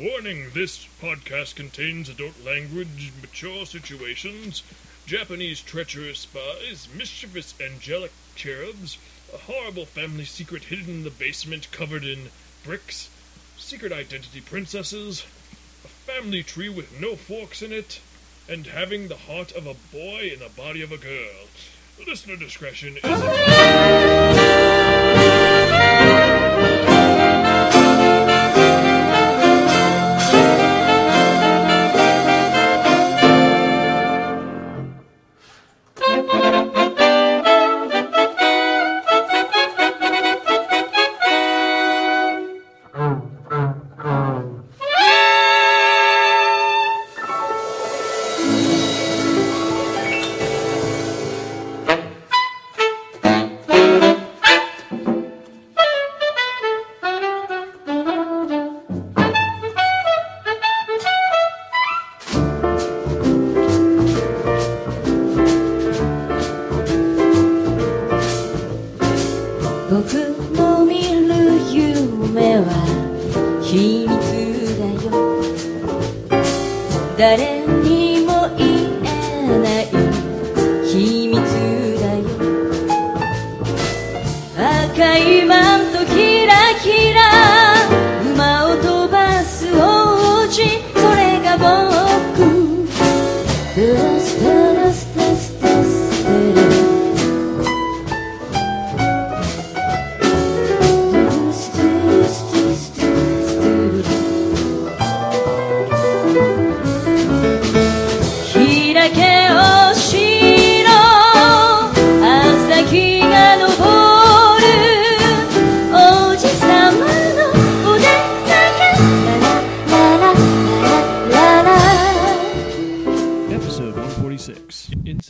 Warning this podcast contains adult language, mature situations, Japanese treacherous spies, mischievous angelic cherubs, a horrible family secret hidden in the basement covered in bricks, secret identity princesses, a family tree with no forks in it, and having the heart of a boy in the body of a girl. Listener discretion is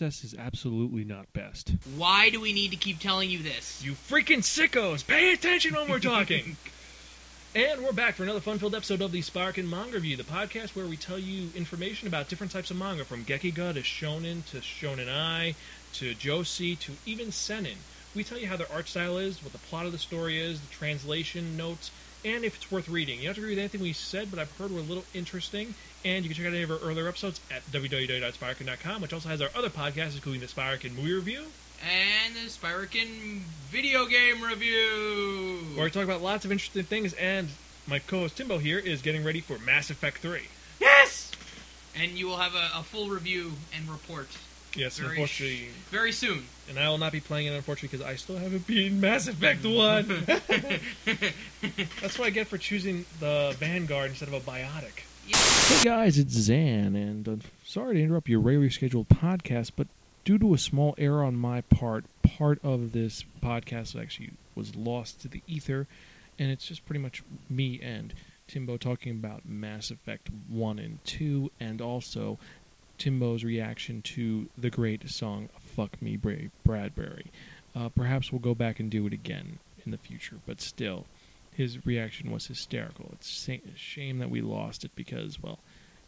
Incest is absolutely not best. Why do we need to keep telling you this? You freaking sickos! Pay attention when we're talking! and we're back for another fun-filled episode of the Spiraken Manga Review, the podcast where we tell you information about different types of manga, from Gekiga to Shonen to Shonen Ai to Josei to even Seinen. We tell you how their art style is, what the plot of the story is, the translation notes, and if it's worth reading. You don't have to agree with anything we said, but I've heard we're a little interesting. And you can check out any of our earlier episodes at www.spiraken.com, which also has our other podcasts, including the Spiraken Movie Review, And the Spiraken video game review. where we talk about lots of interesting things, and my co-host Timbo here is getting ready for Mass Effect 3. yes. And you will have a, a full review and report Yes, very unfortunately, very soon. and I will not be playing it unfortunately because I still haven't beaten Mass Effect 1. That's what I get for choosing the Vanguard instead of a Biotic. Hey guys, it's Zan, and I'm sorry to interrupt your regularly scheduled podcast, but due to a small error on my part, part of this podcast actually was lost to the ether, and it's just pretty much me and Timbo talking about Mass Effect 1 and 2, and also Timbo's reaction to the great song Fuck Me Bradbury. Uh, perhaps we'll go back and do it again in the future, but still, his reaction was hysterical. It's a shame that we lost it because, well,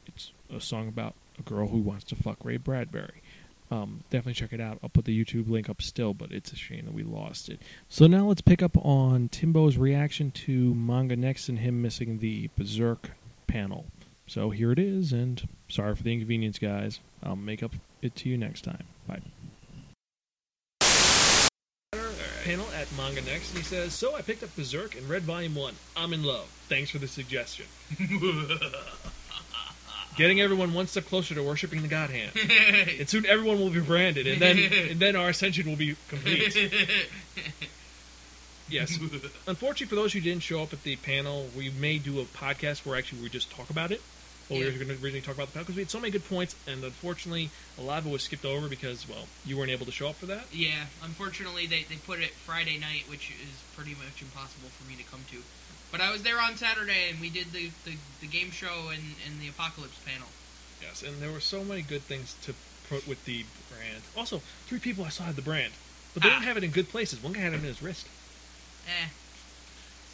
it's a song about a girl who wants to fuck Ray Bradbury. Um, definitely check it out. I'll put the YouTube link up still, but it's a shame that we lost it. So now let's pick up on Timbo's reaction to Manga Next and him missing the Berserk panel. So here it is, and sorry for the inconvenience, guys. I'll make up it to you next time. Bye. Panel at Manga Next, and he says, "So I picked up Berserk and read Volume One. I'm in love. Thanks for the suggestion. Getting everyone one step closer to worshiping the God Hand, and soon everyone will be branded, and then and then our ascension will be complete." Yes. Unfortunately, for those who didn't show up at the panel, we may do a podcast where actually we just talk about it. We Yeah. were going to originally talk about the panel because we had so many good points, and unfortunately, a lot of it was skipped over because, well, you weren't able to show up for that. yeah, unfortunately they, they put it Friday night, which is pretty much impossible for me to come to. But I was there on Saturday and we did the, the, the game show and, and the Apocalypse panel. Yes, and there were so many good things to put with the brand. Also, three people I saw had the brand, but they Ah. didn't have it in good places. One guy had it in his wrist. Eh.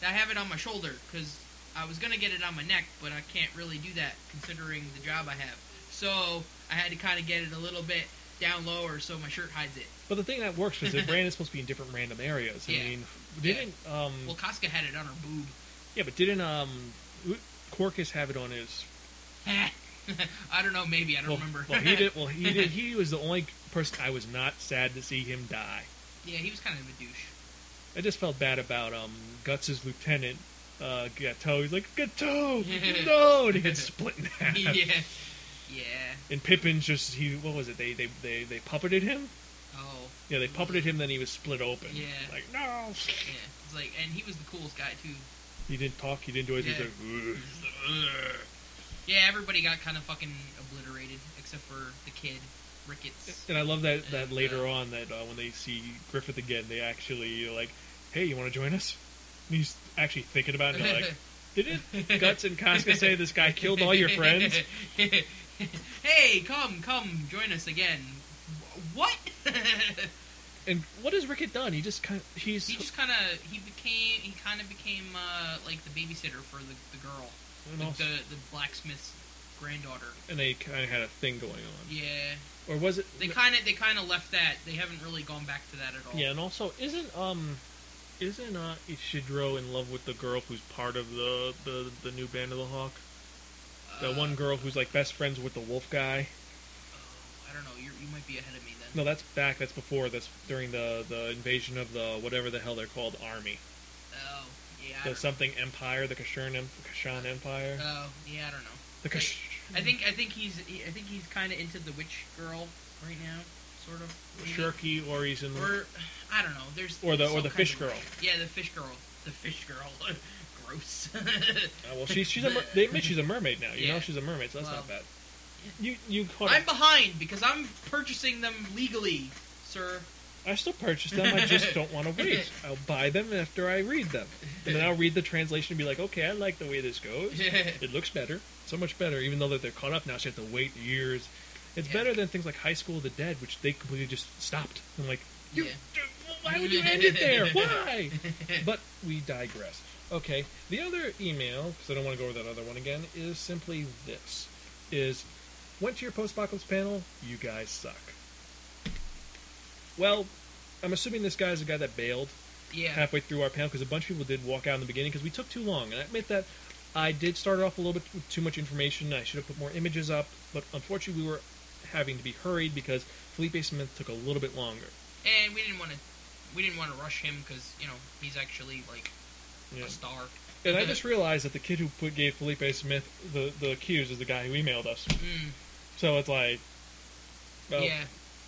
I have it on my shoulder because I was gonna get it on my neck, but I can't really do that considering the job I have. So I had to kind of get it a little bit down lower so my shirt hides it. But the thing that works is the brand is supposed to be in different random areas. I Yeah. mean, didn't um Well, Casca had it on her boob. yeah, but didn't um Corkus have it on his? I don't know. Maybe I don't well, remember. well, he did. Well, he did. He was the only person I was not sad to see him die. Yeah, he was kind of a douche. I just felt bad about um Guts's lieutenant, uh, Gateau. He's like Gateau, no, and he gets split in half. yeah, yeah. And Pippin's just he. What was it? They they they they puppeted him. Oh, Yeah, they puppeted him. Then he was split open. Yeah. Like no. yeah. It's like, and he was the coolest guy too. He didn't talk. He didn't do anything. Yeah. He's like, "Ugh." Yeah, everybody got kind of fucking obliterated except for the kid, Rickerts. And I love that that And, later uh, on that uh, when they see Griffith again, they actually like, "Hey, you want to join us?" And he's actually thinking about it. like, "Didn't Guts and Casca say this guy killed all your friends?" hey, come, come, join us again. What? And what has Rickert done? He just kind of he's he just kind of he became he kind of became uh, like the babysitter for the, the girl, the, also- the the blacksmith's granddaughter. and they kind of had a thing going on, Yeah, or was it? they kind of they kind of left that. They haven't really gone back to that at all. yeah, and also isn't um isn't uh Isidro in love with the girl who's part of the the, the new Band of the Hawk? The Uh, one girl who's like best friends with the wolf guy. I don't know. You you might be ahead of me then. No, that's back. That's before. That's during the the invasion of the whatever the hell they're called army. Oh, yeah. The something empire, the Kushan, em- Kushan Empire. Oh, yeah. I don't know. the Kash- I think I think he's I think he's kind of into the witch girl right now, sort of. maybe. Schierke, or he's in the, Or I don't know. There's or the or the fish of- girl. Yeah, the fish girl. The fish girl. Gross. Uh, well, she's she's a mer- they admit she's a mermaid now. You Yeah. know she's a mermaid, so that's Well, not bad. You you I'm up. behind because I'm purchasing them legally, sir. I still purchase them. I just don't want to wait. I'll buy them after I read them, and then I'll read the translation and be like, okay, I like the way this goes. It looks better, so much better. Even though that they're caught up now, so you have to wait years. It's Yeah. better than things like High School of the Dead, which they completely just stopped. I'm like, you, Yeah. why would you end it there? Why? But we digress. Okay, the other email, because I don't want to go over that other one again, is simply this: is went to your post-apocalypse panel. You guys suck. Well, I'm assuming this guy's the guy that bailed yeah. halfway through our panel because a bunch of people did walk out in the beginning because we took too long. And I admit that I did start off a little bit with too much information. I should have put more images up, but unfortunately, we were having to be hurried because Felipe Smith took a little bit longer. And we didn't want to we didn't want to rush him because you know he's actually like Yeah. a star. And I just realized that the kid who put gave Felipe Smith the the cues is the guy who emailed us. Mm, So it's like, well, yeah.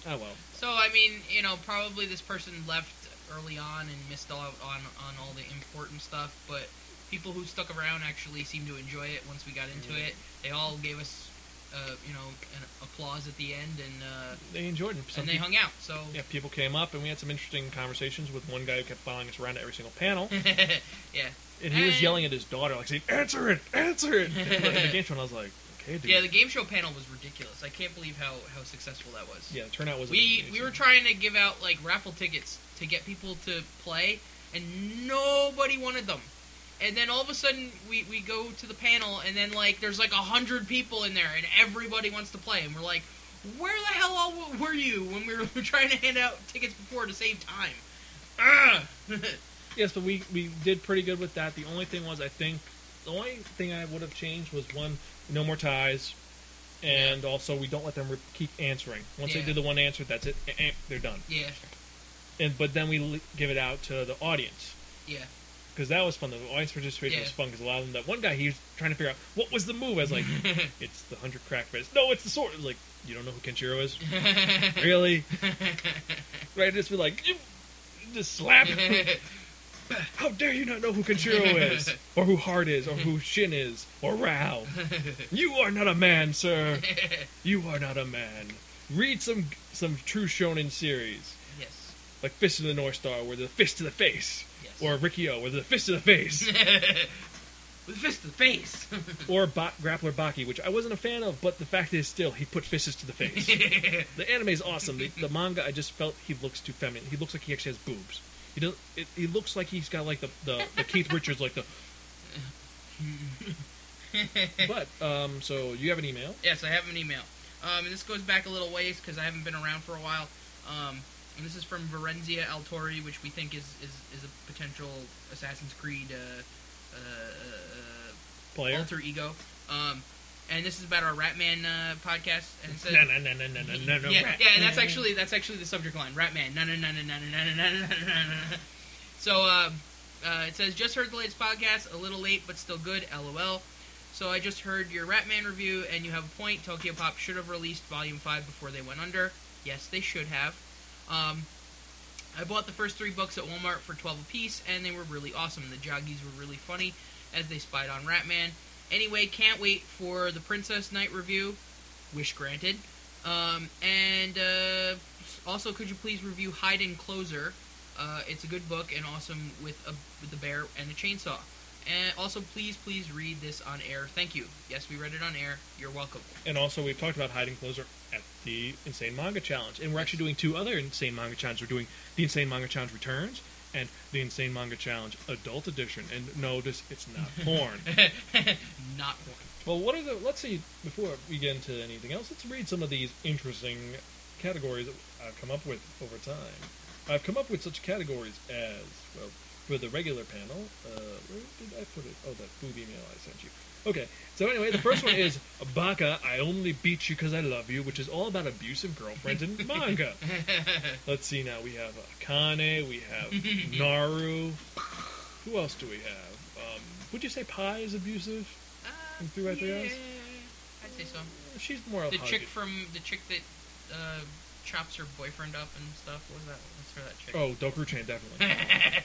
oh well. So I mean, you know, probably this person left early on and missed out on on all the important stuff, but people who stuck around actually seemed to enjoy it once we got into Yeah. it. They all gave us, uh, you know, an applause at the end, and uh, They enjoyed it. Some and they people, hung out. So yeah, people came up and we had some interesting conversations with one guy who kept following us around at every single panel. yeah, And he was yelling at his daughter, like saying, "Answer it, answer it!" And the game show, and I was like, "Okay, dude." yeah. The game show panel was ridiculous. I can't believe how how successful that was. Yeah, the turnout was. we amazing. we were trying to give out like raffle tickets to get people to play, and nobody wanted them. And then all of a sudden, we, we go to the panel, and then like there's like a hundred people in there, and everybody wants to play, and we're like, where the hell all were you when we were trying to hand out tickets before to save time? Yes, but we we did pretty good with that. The only thing was, I think, the only thing I would have changed was one, no more ties, and also we don't let them re- keep answering. Once Yeah. they do the one answer, that's it. They're done. yeah, And but then we give it out to the audience. yeah, Because that was fun. The audience participation Yeah. was fun. Because a lot of them, that one guy, he was trying to figure out what was the move. I was like, it's the hundred crack fist. No, it's the sword. I was like, you don't know who Kenshiro is? really? Right? Just be like, you, just slap. How dare you not know who Kenshiro is, or who Heart is, or who Shin is, or Raoh? You are not a man, sir. You are not a man. Read some some true shonen series, yes, like Fist of the North Star, where the fist to the face, or Riki-Oh, where the fist to the face, with a fist to the face. or ba- Grappler Baki, which I wasn't a fan of, but the fact is, still, he put fists to the face. the anime is awesome. The, the manga, I just felt he looks too feminine. He looks like he actually has boobs. He does. It, he looks like he's got like the the, the Keith Richards, like the. But um, so you have an email. Yes, I have an email. Um, and this goes back a little ways because I haven't been around for a while. Um, and this is from Varenzia Altori, which we think is, is, is a potential Assassin's Creed uh, uh, uh, player. alter ego. Um, and this is about our Ratman uh, podcast, and it says. No, no, no, no, no, no, no, no. yeah, rat. yeah, and that's actually that's actually the subject line. Ratman. No, no, no, no, no, no, no, no, no, no, no. So uh, uh, it says just heard the latest podcast, a little late but still good. LOL. So I just heard your Ratman review, and you have a point. Tokyo Pop should have released Volume Five before they went under. Yes, they should have. Um, I bought the first three books at Walmart for twelve apiece, and they were really awesome. The Joggies were really funny as they spied on Ratman. Anyway, can't wait for the Princess Knight review. Wish granted. Um, and uh, also, could you please review Hide and Closer? Uh, it's a good book and awesome with a with the bear and a chainsaw. And also, please, please read this on air. Thank you. Yes, we read it on air. You're welcome. And also, we've talked about Hide and Closer at the Insane Manga Challenge, and we're actually doing two other Insane Manga Challenges. We're doing the Insane Manga Challenge Returns and the Insane Manga Challenge Adult Edition. And notice it's not porn. Not one. well, what are the? Let's see. Before we get into anything else, let's read some of these interesting categories that I've come up with over time. I've come up with such categories as well for the regular panel. Uh, where did I put it? Oh, that boob email I sent you. Okay, so anyway, the first one is Baka. I only beat you because I love you, which is all about abusive girlfriends in manga. Let's see now. We have Akane. We have Naru. Who else do we have? Um, would you say Pi is abusive? Uh, Through right there, yeah? I'd say so. She's more The a chick from the chick that uh, chops her boyfriend up and stuff. What was that? What's her that chick? Oh, Doku Chan, definitely.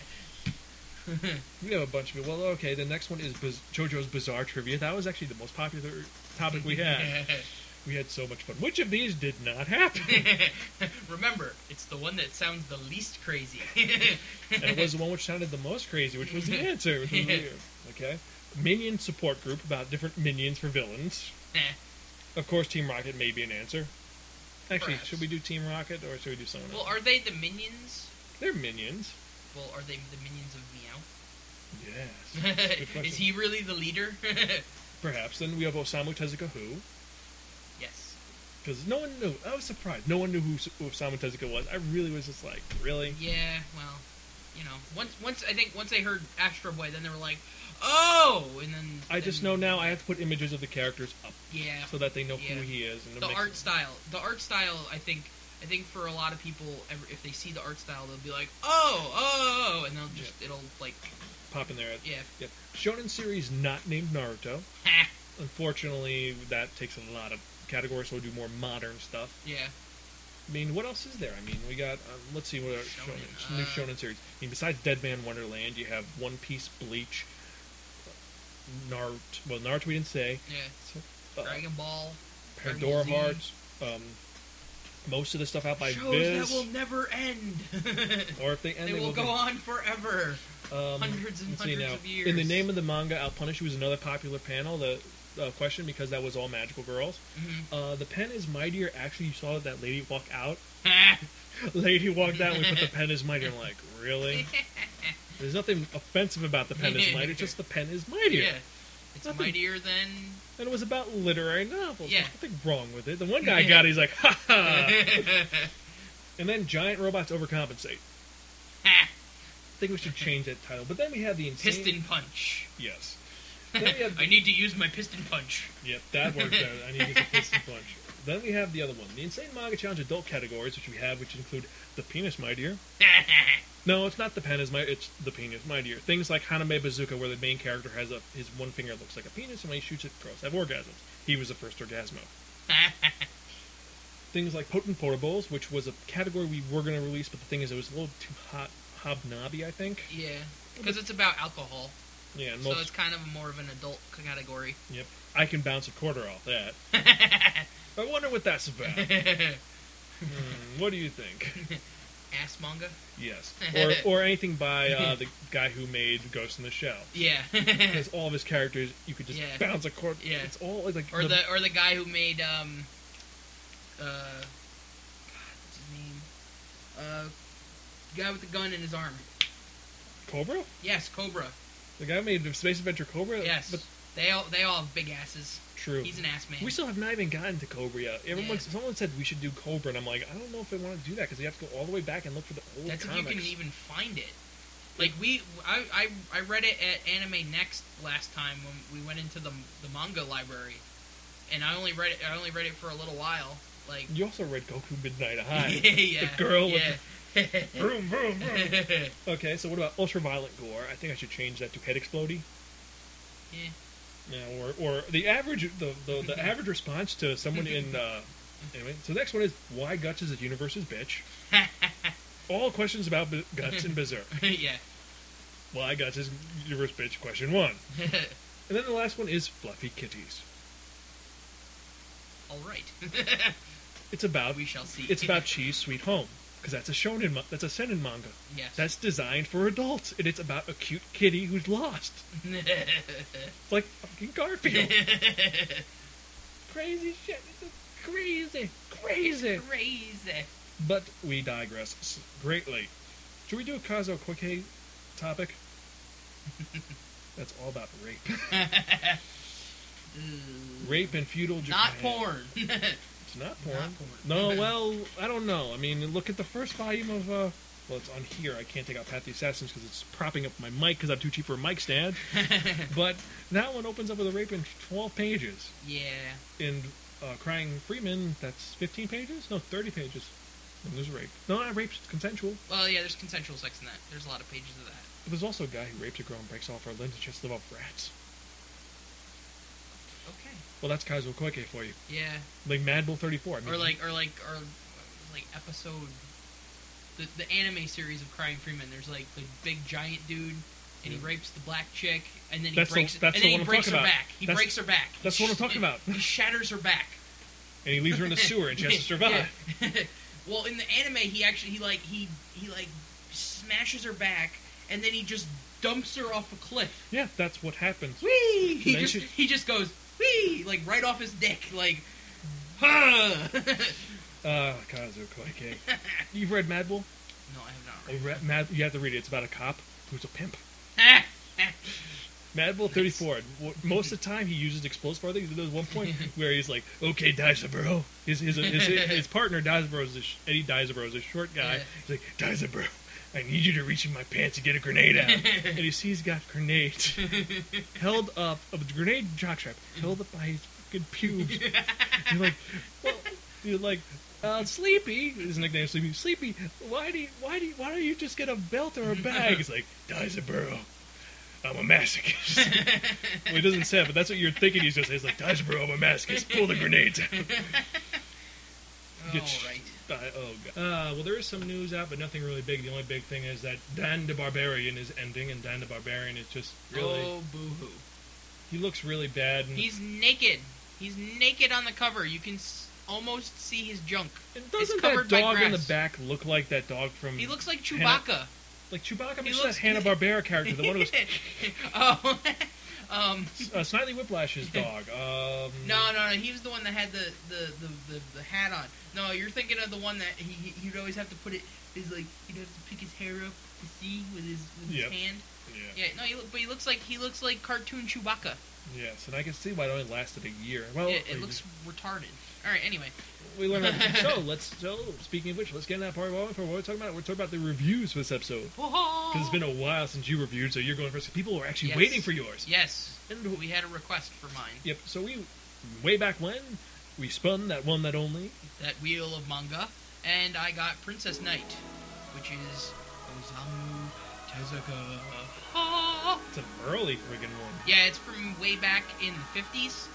we have a bunch of it. Well, okay. The next one is Biz- JoJo's Bizarre Trivia. That was actually the most popular topic we had. we had so much fun. Which of these did not happen? Remember, it's the one that sounds the least crazy. and it was the one which sounded the most crazy, which was the answer, was weird. Okay. Minion support group about different minions for villains. Of course, Team Rocket may be an answer. Actually, Perhaps. should we do Team Rocket or should we do someone well, else? are they the minions? They're minions. Well, are they the minions of Meowth? Yes. Is he really the leader? Perhaps. Then we have Osamu Tezuka who. yes. Because no one knew. I was surprised. No one knew who, who Osamu Tezuka was. I really was just like, really? Yeah. Well, you know, once once I think once they heard Astro Boy, then they were like, oh, and then I just know now I have to put images of the characters up Yeah. so that they know Yeah. who he is. And the art it- style the art style i think i think for a lot of people if they see the art style they'll be like oh oh, oh and they'll just it'll like pop in there. yeah Yep. Shonen series not named Naruto. Unfortunately, that takes a lot of categories, so we'll do more modern stuff. yeah I mean, what else is there? I mean, we got, um, let's see what are Shonen, shonen, new uh, shonen series. I mean, besides Dead Man Wonderland, you have One Piece, Bleach, Naruto. Well, Naruto we didn't say. yeah Uh, dragon ball Pandora Hearts. Um, most of the stuff out by shows Viz. that will never end or if they end, they they will go be- on forever Um, hundreds and hundreds now. of years. In the name of the manga, I'll punish you was another popular panel. The uh, question because that was all magical girls. Mhm. Uh, the pen is mightier. Actually, you saw that lady walk out. lady walked out. and We put the pen is mightier. I'm like, really? There's nothing offensive about the pen is mightier. It's just the pen is mightier. yeah it's Nothing- mightier than And it was about literary novels. Yeah. Nothing wrong with it. The one guy got it. He's like, ha ha. and then giant robots overcompensate. Ha. I think we should change that title. But then we have the insane. piston punch Yes. I need to use my piston punch Yep, that worked out. I need to get the piston punch. Then we have the other one, the Insane Manga Challenge adult categories, which we have, which include the penis mightier. No, it's not the pen is my. It's the penis mightier. Things like Hanappe Bazooka, where the main character has a his one finger looks like a penis, and when he shoots it, girls have orgasms. He was the first orgasmo. Things like Potent Portables, which was a category we were going to release, but the thing is, it was a little too hot, hobnobby, I think. yeah because it's about alcohol Yeah, and so it's kind of more of an adult category Yep, I can bounce a quarter off that. I wonder what that's about. Hmm, what do you think? ass manga Yes, or or anything by uh, the guy who made Ghost in the Shell. yeah Because all of his characters, you could just Yeah. bounce a quarter. Yeah. it's all like or the or the guy who made um uh God, what's his name uh guy with the gun in his arm Cobra. yes Cobra The guy made Space Adventure Cobra. yes but they all they all have big asses true. he's an ass man we still have not even gotten to Cobra yet. Everyone, Yeah. someone said we should do Cobra, and I'm like, I don't know if I want to do that because you have to go all the way back and look for the old that's if comics. you can even find it Like we, I, I, I read it at Anime Next last time when we went into the the manga library, and I only read it. I only read it for a little while. Like You also read Goku Midnight Eye. yeah, The girl with yeah. Vroom, vroom, vroom. Okay, so what about ultraviolet gore? I think I should change that to head explodey. Yeah. Yeah, or, or the average the, the, the average response to someone in uh, anyway. So the next one is why Guts is a universe's bitch. All questions about B- Guts and Berserk. yeah. Why Guts is universe bitch? Question one. And then the last one is fluffy kitties. All right. It's about we shall see. it's about Chi's Sweet Home because that's a shonen ma- that's a seinen manga. yes. That's designed for adults and it's about a cute kitty who's lost. It's like fucking Garfield. crazy shit. It's just crazy, crazy. crazy. But we digress greatly. Should we do a Kazuo Koike topic? That's all about rape. rape in feudal Japan. Not porn. Not porn. Not porn. No, well, I don't know. I mean, look at the first volume of. Uh, well, it's on here. I can't take out Pat the Assassins because it's propping up my mic because I'm too cheap for a mic stand. but that one opens up with a rape in 12 pages. yeah. And uh, Crying Freeman, that's 15 pages? No, 30 pages. And there's a rape. No, not rape's consensual. Well, yeah. There's consensual sex in that. There's a lot of pages of that. But there's also a guy who rapes a girl and breaks off her limbs and just live off rats. Well, that's Kazuo Koike for you. Yeah. Like Mad Bull 34. I mean, Or like, or like, or like episode. The the anime series of Crying Freeman. There's like the big giant dude. And he rapes the black chick, and then he That's the- breaks, that's and the then he I'm breaks her about. back. He That's- breaks her back. that's what I'm talking about. He shatters her back. and he leaves her in the sewer and she has to survive. Well, in the anime, he actually he like he he like smashes her back, and then he just dumps her off a cliff. Yeah, that's what happens. Whee! He just she- he just goes like right off his dick like. Huh. Uh, Kazuo Koike. You've read Mad Bull? no, I have not. Oh, Read. re- Mad, you have to read it. It's about a cop who's a pimp. Mad Bull 34. w- Most of the time, he uses explosive for things. There's one point where he's like, "Okay, Daisaburo." His his his, his, his partner Daisaburo is a Eddie Daisaburo is a short guy. He's like, "Daisaburo, I need you to reach in my pants and get a grenade out." and you see he's got grenades held up, a grenade jockstrap held up by his fucking pubes. you're like, well, you're like. Uh, Sleepy, his nickname is Sleepy. Sleepy, why do you, why do you, why don't you just get a belt or a bag? He's like, Daisaburo, I'm a masochist. well, he doesn't say it, but that's what you're thinking he's say. He's like, Daisaburo, I'm a masochist. Pull the grenades out. All right. Uh, oh, God. Uh, well, there is some news out, but nothing really big. The only big thing is that Dan the Barbarian is ending, and Dan the Barbarian is just really. Oh boo hoo. He looks really bad. And He's naked. He's naked on the cover. You can s- almost see his junk. and doesn't that dog on the back look like that dog from. He looks like Hanna- Chewbacca. like Chewbacca? he He looks- that Hanna Barbera character, the one who was oh, um, uh, Snidely Whiplash's dog. Um, no, no, no. He was the one that had the the, the, the, the hat on. No, you're thinking of the one that he he- he'd always have to put it. Is like he'd have to pick his hair up to see with his with Yep. his hand. Yeah. Yeah, no, he, but he looks like he looks like cartoon Chewbacca. Yes, and I can see why it only lasted a year. Well, yeah, it looks retarded. All right, anyway. we learned. So let's. So speaking of which, let's get in that part. We're what we're talking about. We're talking about the reviews for this episode because it's been a while since you reviewed. So you're going first. People are actually Yes. waiting for yours. yes. And we had a request for mine. Yep. So we, way back when, we spun that one that only. that wheel of manga, and I got Princess Knight, which is Osamu Tezuka. Ah. It's an early friggin' one. Yeah, it's from way back in the 50s.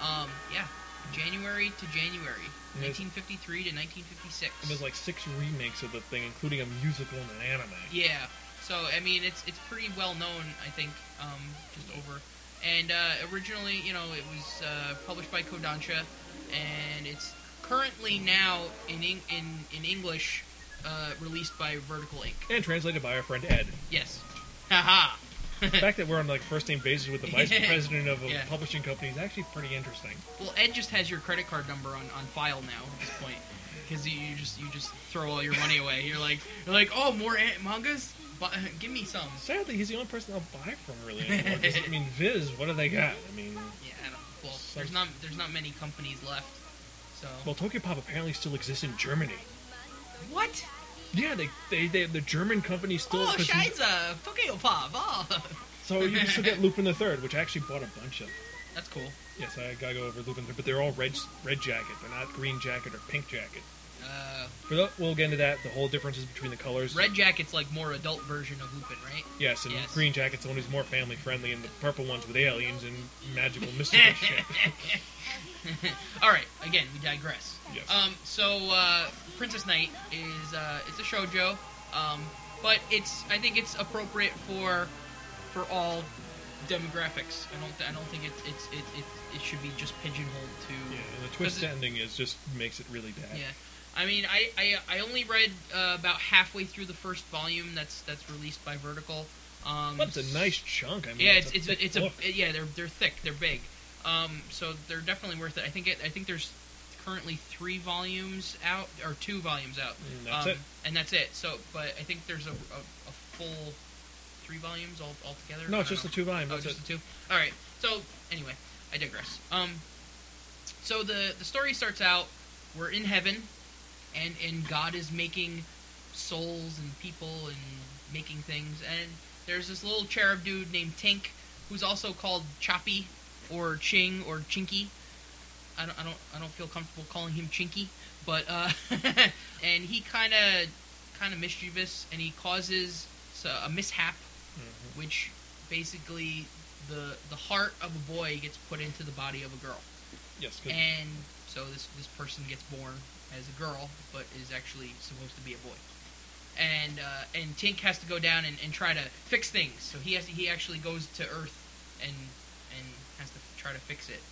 Um, yeah, January to January, And there's- 1953 to 1956. And there's like six remakes of the thing, including a musical and an anime. Yeah, so I mean, it's it's pretty well known, I think, um, just over. And uh, originally, you know, it was uh, published by Kodansha, and it's currently now in Eng- in in English, uh, released by Vertical Inc. And translated by our friend Ed. Yes. Haha. The fact that we're on like first name basis with the vice president of a Yeah. publishing company is actually pretty interesting. well, Ed just has your credit card number on, on file now at this point, because you, you just you just throw all your money away. You're like you're like, oh, more an- mangas. Bu- uh, give me some. Sadly, he's the only person I'll buy from really I mean, Viz, what do they got? I mean, Yeah, I don't. Well, Some- there's not there's not many companies left. So well, Tokyo Pop apparently still exists in Germany. what? Yeah, they, they, they the German company still. Oh, Scheiße, Tokyo Pop. Oh, so you can still get Lupin the Third, which I actually bought a bunch of. that's cool. Yes, I gotta go over Lupin, the Third, but they're all red red jacket. They're not green jacket or pink jacket. Uh, uh, we'll get into that. The whole differences between the colors. Red Jacket's like more adult version of Lupin, right? Yes, and Yes. green jacket's the one who's more family friendly, and the purple one's with aliens and magical mystical shit. All right, again, we digress. Yes. Um, so uh, Princess Knight is uh, it's a shojo, um, but it's I think it's appropriate for for all demographics. I don't I don't think it it's it, it, it should be just pigeonholed to Yeah, and the twist it- ending is just makes it really bad. yeah. I mean, I, I, I only read uh, about halfway through the first volume. That's that's released by Vertical. Um, But it's a nice chunk. I mean, yeah, it's it's a it's, thick it's a yeah they're they're thick they're big, um, so they're definitely worth it. I think it I think there's currently three volumes out or two volumes out. And that's um, it. and that's it. So, but I think there's a, a, a full three volumes all altogether. No, it's just know. the two volumes. Oh, just it. the two. All right. So anyway, I digress. Um, so the the story starts out. We're in heaven, and and God is making souls and people and making things. And there's this little cherub dude named Tink, who's also called Choppy or Ching or Chinky. I don't I don't I don't feel comfortable calling him Chinky, but uh, and he kind of kind of mischievous, and he causes a mishap Mhm. which basically the the heart of a boy gets put into the body of a girl, Yes, 'cause- and so this this person gets born as a girl, but is actually supposed to be a boy. And uh, and Tink has to go down and, and try to fix things. So he has to, he actually goes to Earth and and has to try to fix it.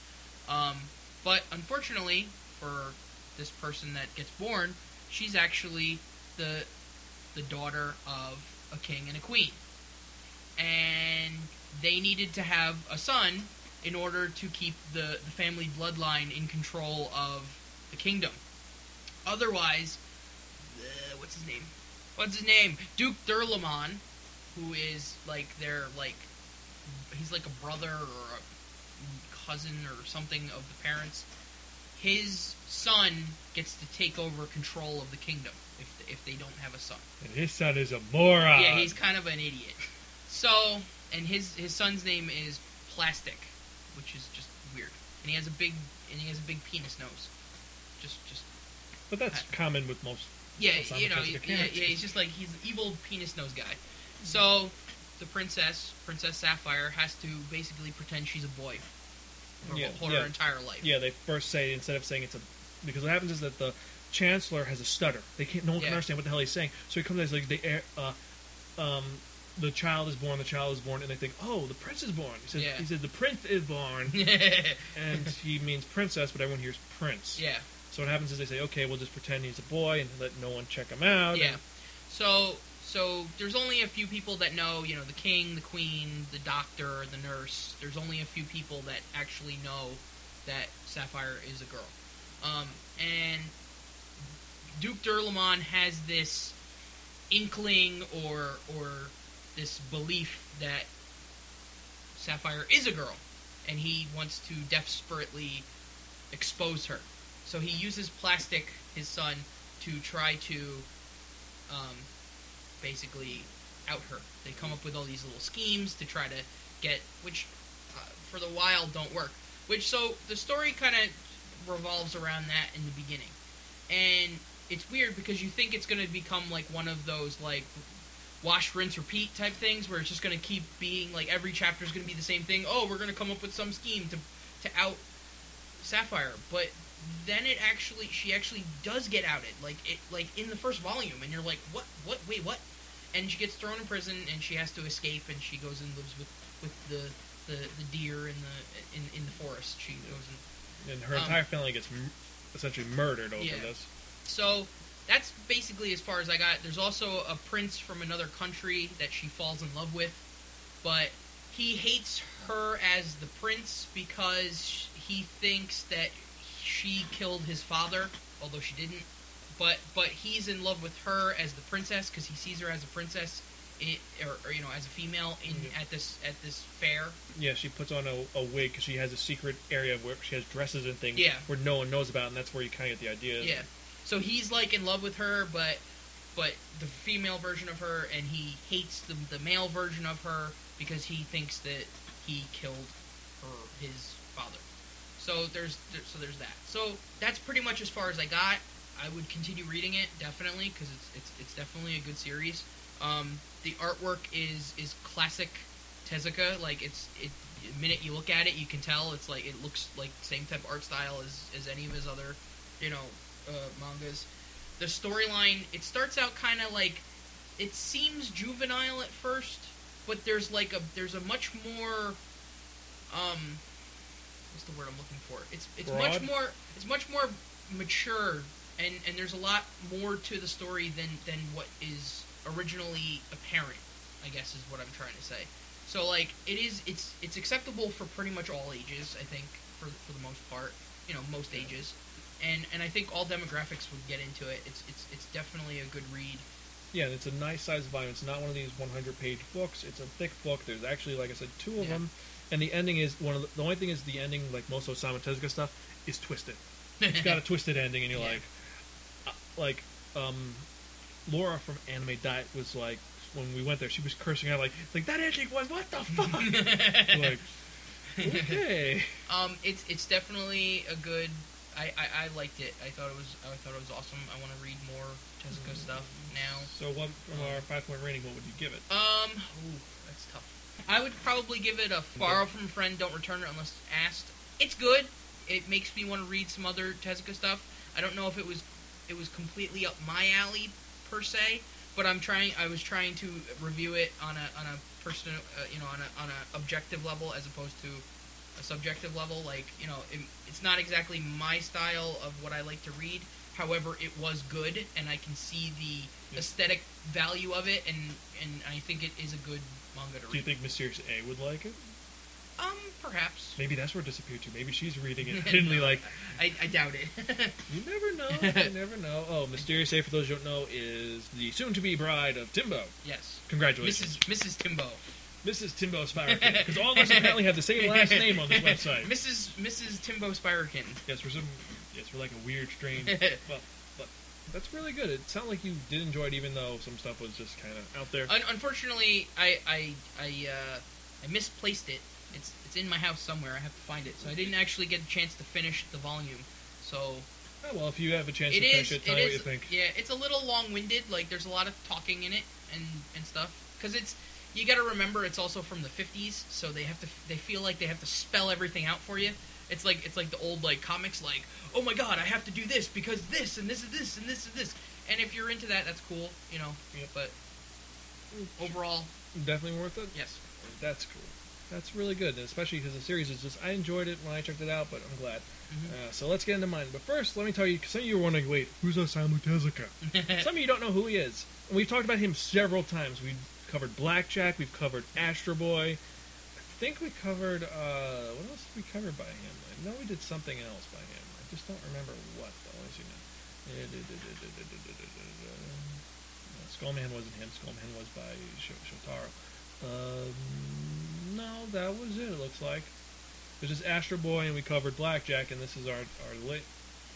Um, but unfortunately for this person that gets born, she's actually the the daughter of a king and a queen and they needed to have a son in order to keep the, the family bloodline in control of the kingdom. Otherwise, uh, what's his name? What's his name? Duke Duralumin, who is like their like he's like a brother or a cousin or something of the parents. His son gets to take over control of the kingdom if if they don't have a son. and his son is a moron. Yeah, he's kind of an idiot. So, and his his son's name is Plastic, which is just weird. And he has a big and he has a big penis nose. Just just But that's common with most. yeah, That's you know, yeah, a yeah, he's just like he's an evil penis nose guy. Mm-hmm. So, the princess, Princess Sapphire, has to basically pretend she's a boy for Yeah, whole- yeah. entire life. Yeah, they first say instead of saying it's a, because what happens is that the chancellor has a stutter. They can't. No one can Yeah. understand what the hell he's saying. So he comes out like the air- uh, um, the child is born. The child is born, and they think, oh, the prince is born. He says, Yeah. he said the prince is born, and he means princess, but everyone hears prince. yeah. So what happens is they say, okay, we'll just pretend he's a boy and let no one check him out. Yeah. and- So so there's only a few people that know, you know, the king, the queen, the doctor, the nurse. There's only a few people that actually know that Sapphire is a girl. Um, and Duke Duralumin has this inkling or or this belief that Sapphire is a girl, and he wants to desperately expose her. So he uses Plastic, his son, to try to um, basically out her. They come up with all these little schemes to try to get, which uh, for the while don't work. Which so the story kind of revolves around that in the beginning, and it's weird because you think it's going to become like one of those like wash, rinse, repeat type things where it's just going to keep being like every chapter is going to be the same thing. Oh, we're going to come up with some scheme to to out Sapphire, but then it actually she actually does get outed like it like in the first volume and you're like what what wait what and she gets thrown in prison and she has to escape and she goes and lives with with the the, the deer in the in, in the forest she goes and and her Um, entire family gets m- essentially murdered over Yeah. this. so that's basically as far as I got. There's also a prince from another country that she falls in love with, but he hates her as the prince because he thinks that she killed his father, although she didn't. But but he's in love with her as the princess because he sees her as a princess, in, or, or you know as a female in Yeah. at this at this fair. Yeah, she puts on a, a wig because she has a secret area where she has dresses and things Yeah. where no one knows about, and that's where you kind of get the idea. Yeah. So he's like in love with her, but but the female version of her, and he hates the the male version of her because he thinks that he killed her his father. So there's so there's that. So that's pretty much as far as I got. I would continue reading it definitely because it's it's it's definitely a good series. Um, the artwork is is classic Tezuka. Like it's it. The minute you look at it, you can tell it's like it looks like the same type of art style as as any of his other, you know, uh, mangas. The storyline it starts out kind of like it seems juvenile at first, but there's like a there's a much more um what's the word I'm looking for? It's it's much more it's much more mature and and there's a lot more to the story than than what is originally apparent. I guess is what I'm trying to say. So like it is it's it's acceptable for pretty much all ages. I think for for the most part, you know, most ages. And, and I think all demographics would get into it. It's it's it's definitely a good read. Yeah, and it's a nice sized volume. It's not one of these 100 page books. It's a thick book. There's actually, like I said, two of Yeah. them. And the ending is one of the, the only thing is the ending, like most Osamu Tezuka stuff, is twisted. It's got a twisted ending, and you're Yeah. like, like, um, Laura from Anime Diet was like, when we went there, she was cursing out like, like that ending was what the fuck. like, okay, Um, it's it's definitely a good. I, I, I liked it. I thought it was I thought it was awesome. I want to read more Tezuka stuff now. so what from our five point rating, what would you give it? Um, ooh, that's tough. I would probably give it a borrow from a friend, don't return it unless asked. It's good. It makes me want to read some other Tezuka stuff. I don't know if it was it was completely up my alley per se, but I'm trying. I was trying to review it on a on a personal, uh, you know, on a on a objective level as opposed to a subjective level. Like you know, it, it's not exactly my style of what I like to read. However, it was good, and I can see the Yeah. aesthetic value of it, and and I think it is a good manga to read. Do you think Mysterious A would like it? Um, perhaps. Maybe that's where it disappeared to. Maybe she's reading it hiddenly like, I, I doubt it. you never know. You never know. Oh, Mysterious A, for those who don't know, is the soon-to-be bride of Timbo. yes. Congratulations. Mrs. Mrs. Timbo. Mrs. Timbo Spiraken. Because all of us apparently have the same last name on this website. Mrs. Mrs. Timbo Spiraken. Yes, we're some. Yes, we're like a weird, strange. well, but that's really good. It sounded like you did enjoy it, even though some stuff was just kind of out there. Un- unfortunately, I I I uh, I misplaced it. It's it's in my house somewhere. I have to find it. So I didn't actually get a chance to finish the volume. So Oh, well, if you have a chance it to finish is. it, tell It me what you think. Yeah, it's a little long-winded. Like there's a lot of talking in it and and stuff. Because it's you got to remember it's also from the 50s, so they have to they feel like they have to spell everything out for you. It's like it's like the old like comics, like oh my god, I have to do this because this and this is this and this is this. And if you're into that, that's cool, you know. Yep. But overall, Definitely worth it. yes. That's cool. That's really good, and especially because the series is just. I enjoyed it when I checked it out, but I'm glad. Mhm. Uh, so let's get into mine. But first, let me tell you, some of you are wondering, wait, who's Osamu Tezuka? Some of you don't know who he is. And we've talked about him several times. We've covered Blackjack, we've covered Astro Boy. I think we covered, uh, what else did we cover by him? I know we did something else by him. I just don't remember what, though. Let's see now. Skullman wasn't him. Skullman was by Sh- Shotaro. Um, no, that was it, it looks like. There's this Astro Boy, and we covered Blackjack, and this is our, our late.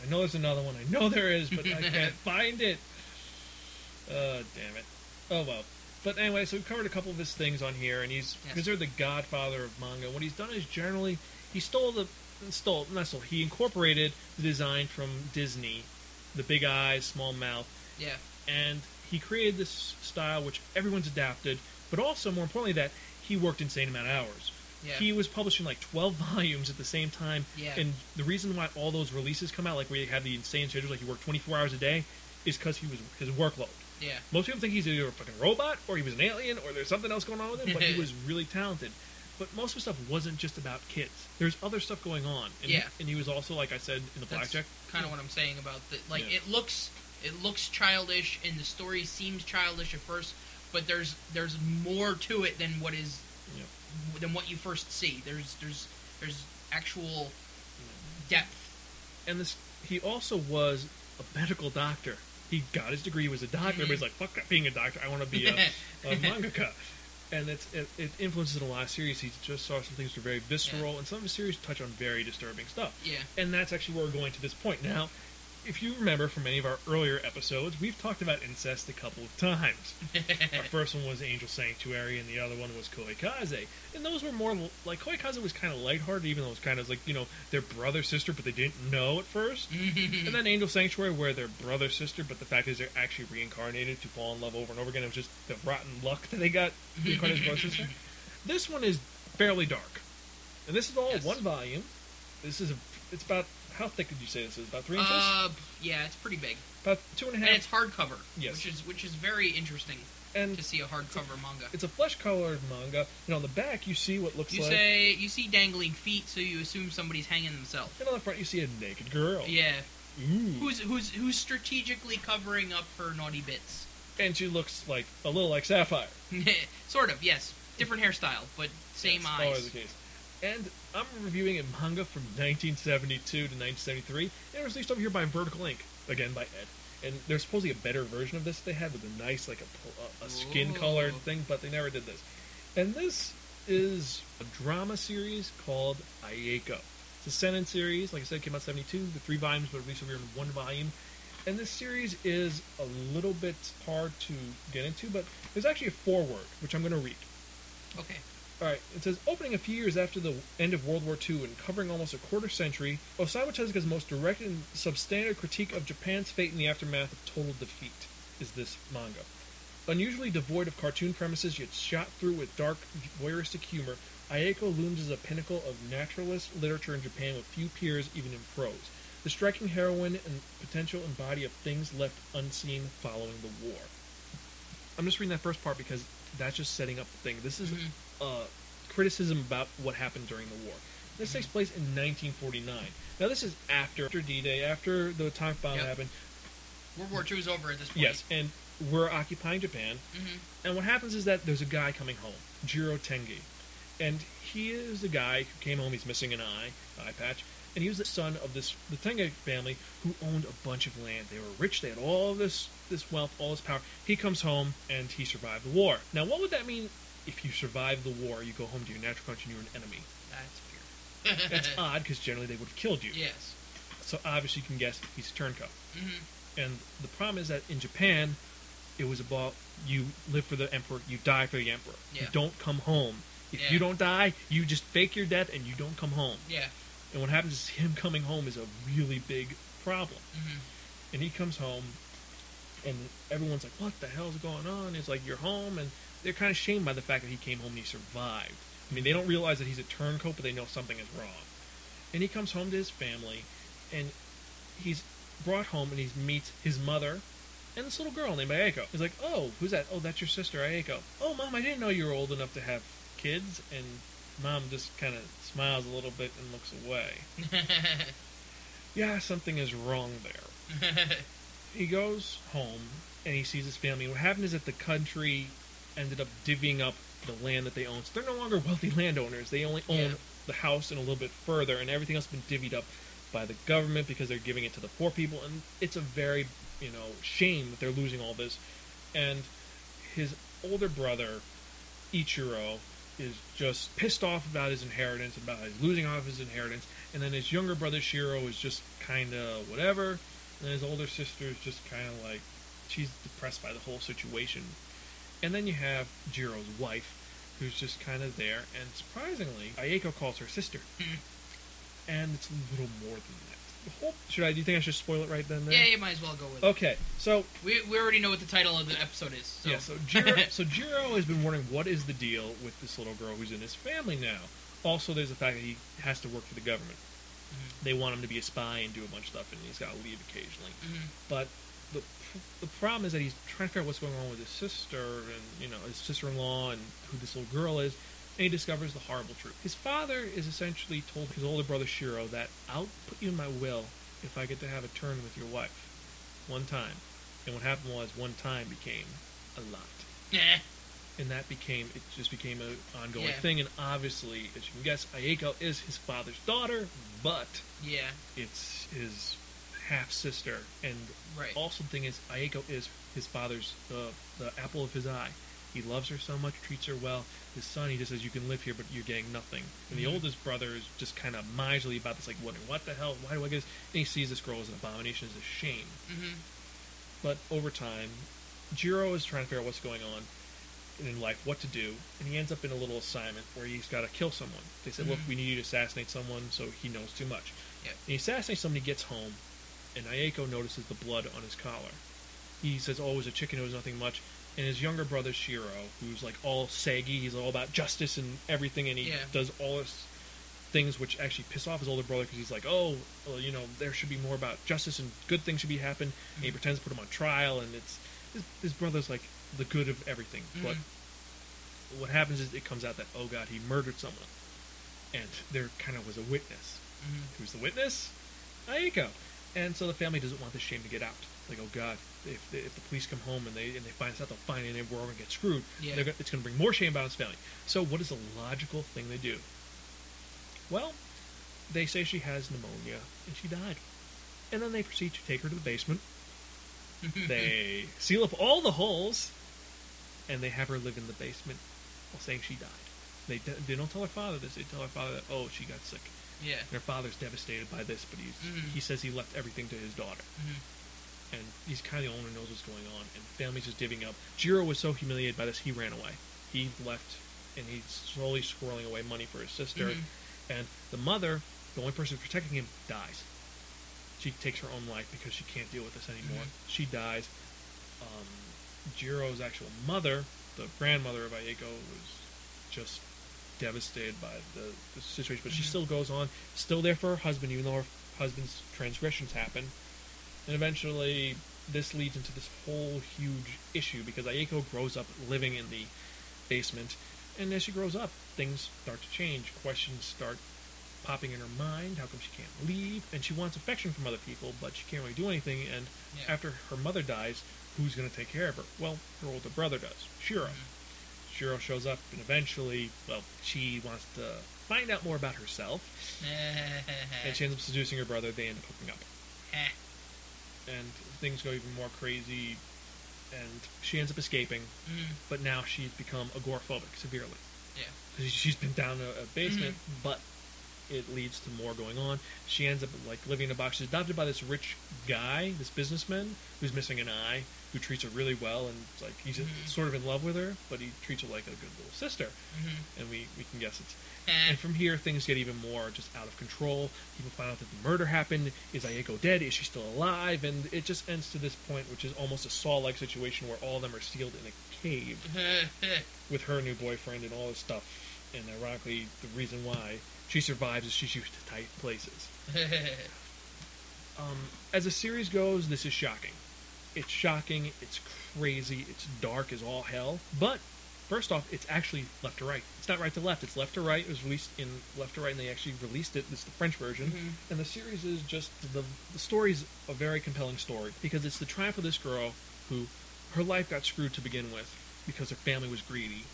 I know there's another one. I know there is, but I can't find it. Uh, damn it. Oh well. But anyway, so we covered a couple of his things on here, and he's Yes. considered the godfather of manga. What he's done is generally he stole the stole not stole he incorporated the design from Disney, the big eyes, small mouth, Yeah. and he created this style which everyone's adapted. But also, more importantly, that he worked insane amount of hours. Yeah. He was publishing like 12 volumes at the same time, Yeah. and the reason why all those releases come out, like where you have the insane schedules, like he worked 24 hours a day, is because he was his workload. yeah. Most people think he's either a fucking robot or he was an alien or there's something else going on with him, but he was really talented. But most of his stuff wasn't just about kids. There's other stuff going on. And Yeah. He, and he was also, like I said, in the That's Blackjack. kind of what I'm saying about the like Yeah. it looks it looks childish and the story seems childish at first, but there's there's more to it than what is Yeah. than what you first see. There's there's there's actual depth. And this, he also was a medical doctor. He got his degree, he was a doctor. Mhm. Everybody's like, fuck that, being a doctor. I want to be a, a mangaka. And it's, it, it influences in the last series. He just saw some things that are very visceral, and some of his series touch on very disturbing stuff. Yeah. And that's actually where we're going to this point. Now, if you remember from any of our earlier episodes, we've talked about incest a couple of times. Our first one was Angel Sanctuary, and the other one was Koikaze. And those were more like Koikaze was kind of lighthearted, even though it was kind of like you know their brother sister, but they didn't know at first. and then Angel Sanctuary, where they're brother sister, but the fact is they're actually reincarnated to fall in love over and over again. It was just the rotten luck that they got reincarnated as brother sister. This one is fairly dark, and this is all Yes. one volume. This is a, it's about how thick did you say this is? About three inches? uh, yeah, it's pretty big, about two and a half. and a and half. it's hardcover. Yes. which is which is very interesting And to see a hardcover manga. it's a flesh-colored manga, and on the back you see what looks You like. say you see dangling feet, so you assume somebody's hanging themselves. and on the front you see a naked girl. Yeah, Ooh. who's who's who's strategically covering up her naughty bits. and she looks like a little like Sapphire. sort of, yes. Different hairstyle, but same always eyes. the case. And I'm reviewing a manga from 1972 to 1973. And it was released over here by Vertical Inc, again by Ed. And there's supposedly a better version of this they had with a nice, like a, a, a skin colored thing, but they never did this. And this is a drama series called Ayako. It's a Seinen series, like I said, it came out 72. The three volumes were released over here in one volume. And this series is a little bit hard to get into, but there's actually a foreword, which I'm going to read. Okay. All right, it says opening a few years after the end of World War II and covering almost a quarter century, Osamu Tezuka's most direct and substandard critique of Japan's fate in the aftermath of total defeat is this manga. Unusually devoid of cartoon premises, yet shot through with dark, voyeuristic humor, Ayako looms as a pinnacle of naturalist literature in Japan with few peers even in prose. The striking heroine and potential embody of things left unseen following the war. I'm just reading that first part because that's just setting up the thing. This is Mhm. Uh, criticism about what happened during the war. This takes place in 1949. Now, this is after, after D-Day, after the atomic bomb Yep. happened. World War II is over at this point. Yes, and we're occupying Japan. hmm And what happens is that there's a guy coming home, Jiro Tenge, and he is the guy who came home. He's missing an eye, eye patch, and he was the son of this the Tenge family who owned a bunch of land. They were rich. They had all this this wealth, all this power. He comes home and he survived the war. Now, what would that mean? If you survive the war, you go home to your natural country and you're an enemy. That's weird. That's odd because generally they would have killed you. Yes. So obviously you can guess he's a turncoat. hmm And the problem is that in Japan, it was about you live for the emperor, you die for the emperor. You Yeah. don't come home. If Yeah. you don't die, you just fake your death and you don't come home. Yeah. And what happens is him coming home is a really big problem. hmm And he comes home, and everyone's like, "What the hell's going on?" It's like you're home, and they're kind of shamed by the fact that he came home and he survived. I mean, they don't realize that he's a turncoat, but they know something is wrong. And he comes home to his family, and he's brought home, and he meets his mother and this little girl named Ayako. He's like, "Oh, who's that? Oh, that's your sister Ayako." "Oh, mom, I didn't know you were old enough to have kids." And mom just kind of smiles a little bit and looks away. Yeah, something is wrong there he goes home and he sees his family. What happened is that the country ended up divvying up the land that they own. So they're no longer wealthy landowners. They only own Yeah. the house and a little bit further, and everything else has been divvied up by the government because they're giving it to the poor people. And it's a very, you know, shame that they're losing all this. And his older brother, Ichiro, is just pissed off about his inheritance, about his losing off his inheritance. And then his younger brother, Shiro, is just kind of whatever. And his older sister is just kind of like, she's depressed by the whole situation. And then you have Jiro's wife, who's just kind of there. And surprisingly, Ayako calls her sister. Hmm. and it's a little more than that. The whole, should I? Do you think I should spoil it right then? There? yeah, you might as well go with it. Okay, so We, we already know what the title of the episode is. So. yeah, so Jiro, so Jiro has been wondering what is the deal with this little girl who's in his family now. Also, there's the fact that he has to work for the government. Mhm. They want him to be a spy and do a bunch of stuff, and he's got to leave occasionally. Mhm. But the the problem is that he's trying to figure out what's going on with his sister and you know his sister-in-law and who this little girl is. And he discovers the horrible truth. His father is essentially told his older brother Shiro that I'll put you in my will if I get to have a turn with your wife, one time. And what happened was one time became a lot Yeah. and that became it just became an ongoing Yeah. thing and obviously as you can guess ayako is his father's daughter but Yeah. it's his half sister and Right. also the thing is ayako is his father's uh, the apple of his eye He loves her so much, treats her well. His son, he just says, "You can live here, but you're getting nothing." And the Mhm. oldest brother is just kind of miserly about this, like, "What? What the hell? Why do I get this?" And he sees this girl as an abomination, as a shame. Mm-hmm. But over time, Jiro is trying to figure out what's going on in life, what to do, and he ends up in a little assignment where he's got to kill someone. They said, "Look, Mhm. we need you to assassinate someone," so he knows too much. Yeah. And he assassinates somebody, gets home, and Ayako notices the blood on his collar. He says, "Oh, it was a chicken. It was nothing much." And his younger brother Shiro, who's like all saggy, he's all about justice and everything, and he Yeah. does all this things which actually piss off his older brother because he's like, oh, well, you know, there should be more about justice and good things should be happen. And he Mhm. pretends to put him on trial, and it's his, his brother's like the good of everything. But Mhm. what happens is it comes out that oh god, he murdered someone, and there kind of was a witness. Mm-hmm. Who's the witness? Ayako. And so the family doesn't want this shame to get out. Like, oh god, if the, if the police come home and they and they find us out, they'll find it, and we're all gonna get screwed. Yeah. They're go- it's going to bring more shame about his family. So, what is the logical thing they do? Well, they say she has pneumonia and she died. And then they proceed to take her to the basement. They seal up all the holes, and they have her live in the basement while saying she died. They, d- they don't tell her father this. They tell her father that, oh, she got sick. Yeah. And her father's devastated by this, but he's, Mhm. he says he left everything to his daughter Mm-hmm. and he's kind of the only one who knows what's going on, and the family's just divvying up. Jiro was so humiliated by this, he ran away. He left, and he's slowly squirreling away money for his sister. Mhm. And the mother, the only person protecting him, dies. She takes her own life because she can't deal with this anymore. Mhm. She dies. Um, Jiro's actual mother, the grandmother of Ayako, was just devastated by the, the situation, but she still goes on, still there for her husband, even though her husband's transgressions happen. And eventually, this leads into this whole huge issue because Ayako grows up living in the basement, and as she grows up, things start to change. Questions start popping in her mind. How come she can't leave? And she wants affection from other people, but she can't really do anything. And Yeah. after her mother dies, who's going to take care of her? Well, her older brother does, Shiro. Mhm. Shiro shows up, and eventually, well, she wants to find out more about herself, and she ends up seducing her brother. They end up hooking up. And things go even more crazy and she ends up escaping Mhm. but now she's become agoraphobic severely Yeah. she's been down a, a basement but it leads to more going on she ends up like living in a box she's adopted by this rich guy this businessman who's missing an eye who treats her really well and like he's Mhm. sort of in love with her but he treats her like a good little sister Mhm. and we, we can guess it's Eh. and from here, things get even more just out of control. People find out that the murder happened. Is Ayako dead? Is she still alive? And it just ends to this point, which is almost a Saw-like situation where all of them are sealed in a cave with her new boyfriend and all this stuff. And ironically, the reason why she survives as she's used to tight places. Um, as the series goes, this is shocking. It's shocking. It's crazy. It's dark as all hell. But first off, it's actually left to right. It's not right to left. It's left to right. It was released in left to right, and they actually released it. This is the French version. Mhm. And the series is just the the story's a very compelling story because it's the triumph of this girl who her life got screwed to begin with because her family was greedy,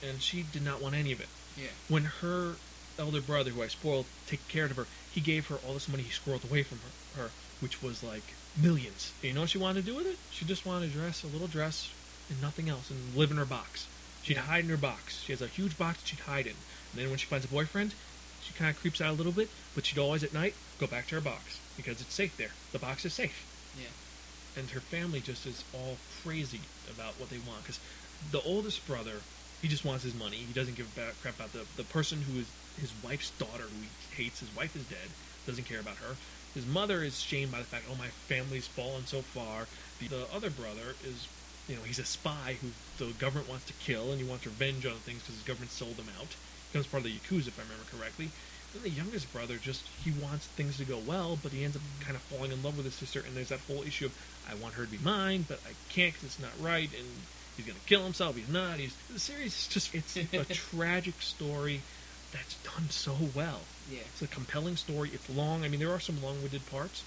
and she did not want any of it yeah. when her elder brother, who I spoiled, take care of her, he gave her all this money he squirreled away from her, her which was like millions. And you know what she wanted to do with it? She just wanted to dress a little dress and nothing else and live in her box. She'd hide in her box. She has a huge box that she'd hide in. And then when she finds a boyfriend, she kind of creeps out a little bit, but she'd always at night go back to her box because it's safe there. The box is safe Yeah. and her family just is all crazy about what they want because the oldest brother he just wants his money he doesn't give a crap about the, the person who is his wife's daughter who he hates his wife is dead doesn't care about her his mother is shamed by the fact oh my family's fallen so far the, the other brother is you know he's a spy who the government wants to kill and he wants revenge on things because the government sold him out he becomes part of the yakuza if i remember correctly then the youngest brother just he wants things to go well, but he ends up kind of falling in love with his sister, and there's that whole issue of I want her to be mine, but I can't because it's not right, and he's gonna kill himself. He's not. He's the series is just it's a tragic story that's done so well. Yeah. It's a compelling story. It's long. I mean, there are some long-winded parts,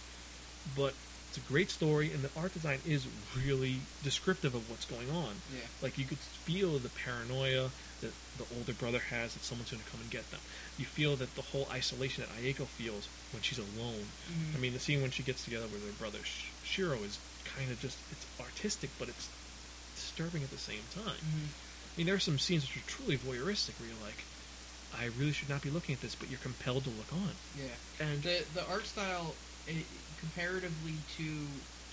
but it's a great story, and the art design is really descriptive of what's going on. Yeah. Like you could feel the paranoia that the older brother has that someone's going to come and get them. You feel that the whole isolation that Ayako feels when she's alone. Mhm. I mean, the scene when she gets together with her brother Sh- Shiro is kind of just it's artistic, but it's disturbing at the same time. Mhm. mean, there are some scenes which are truly voyeuristic where you're like, I really should not be looking at this, but you're compelled to look on. Yeah. And The the art style, eh, comparatively to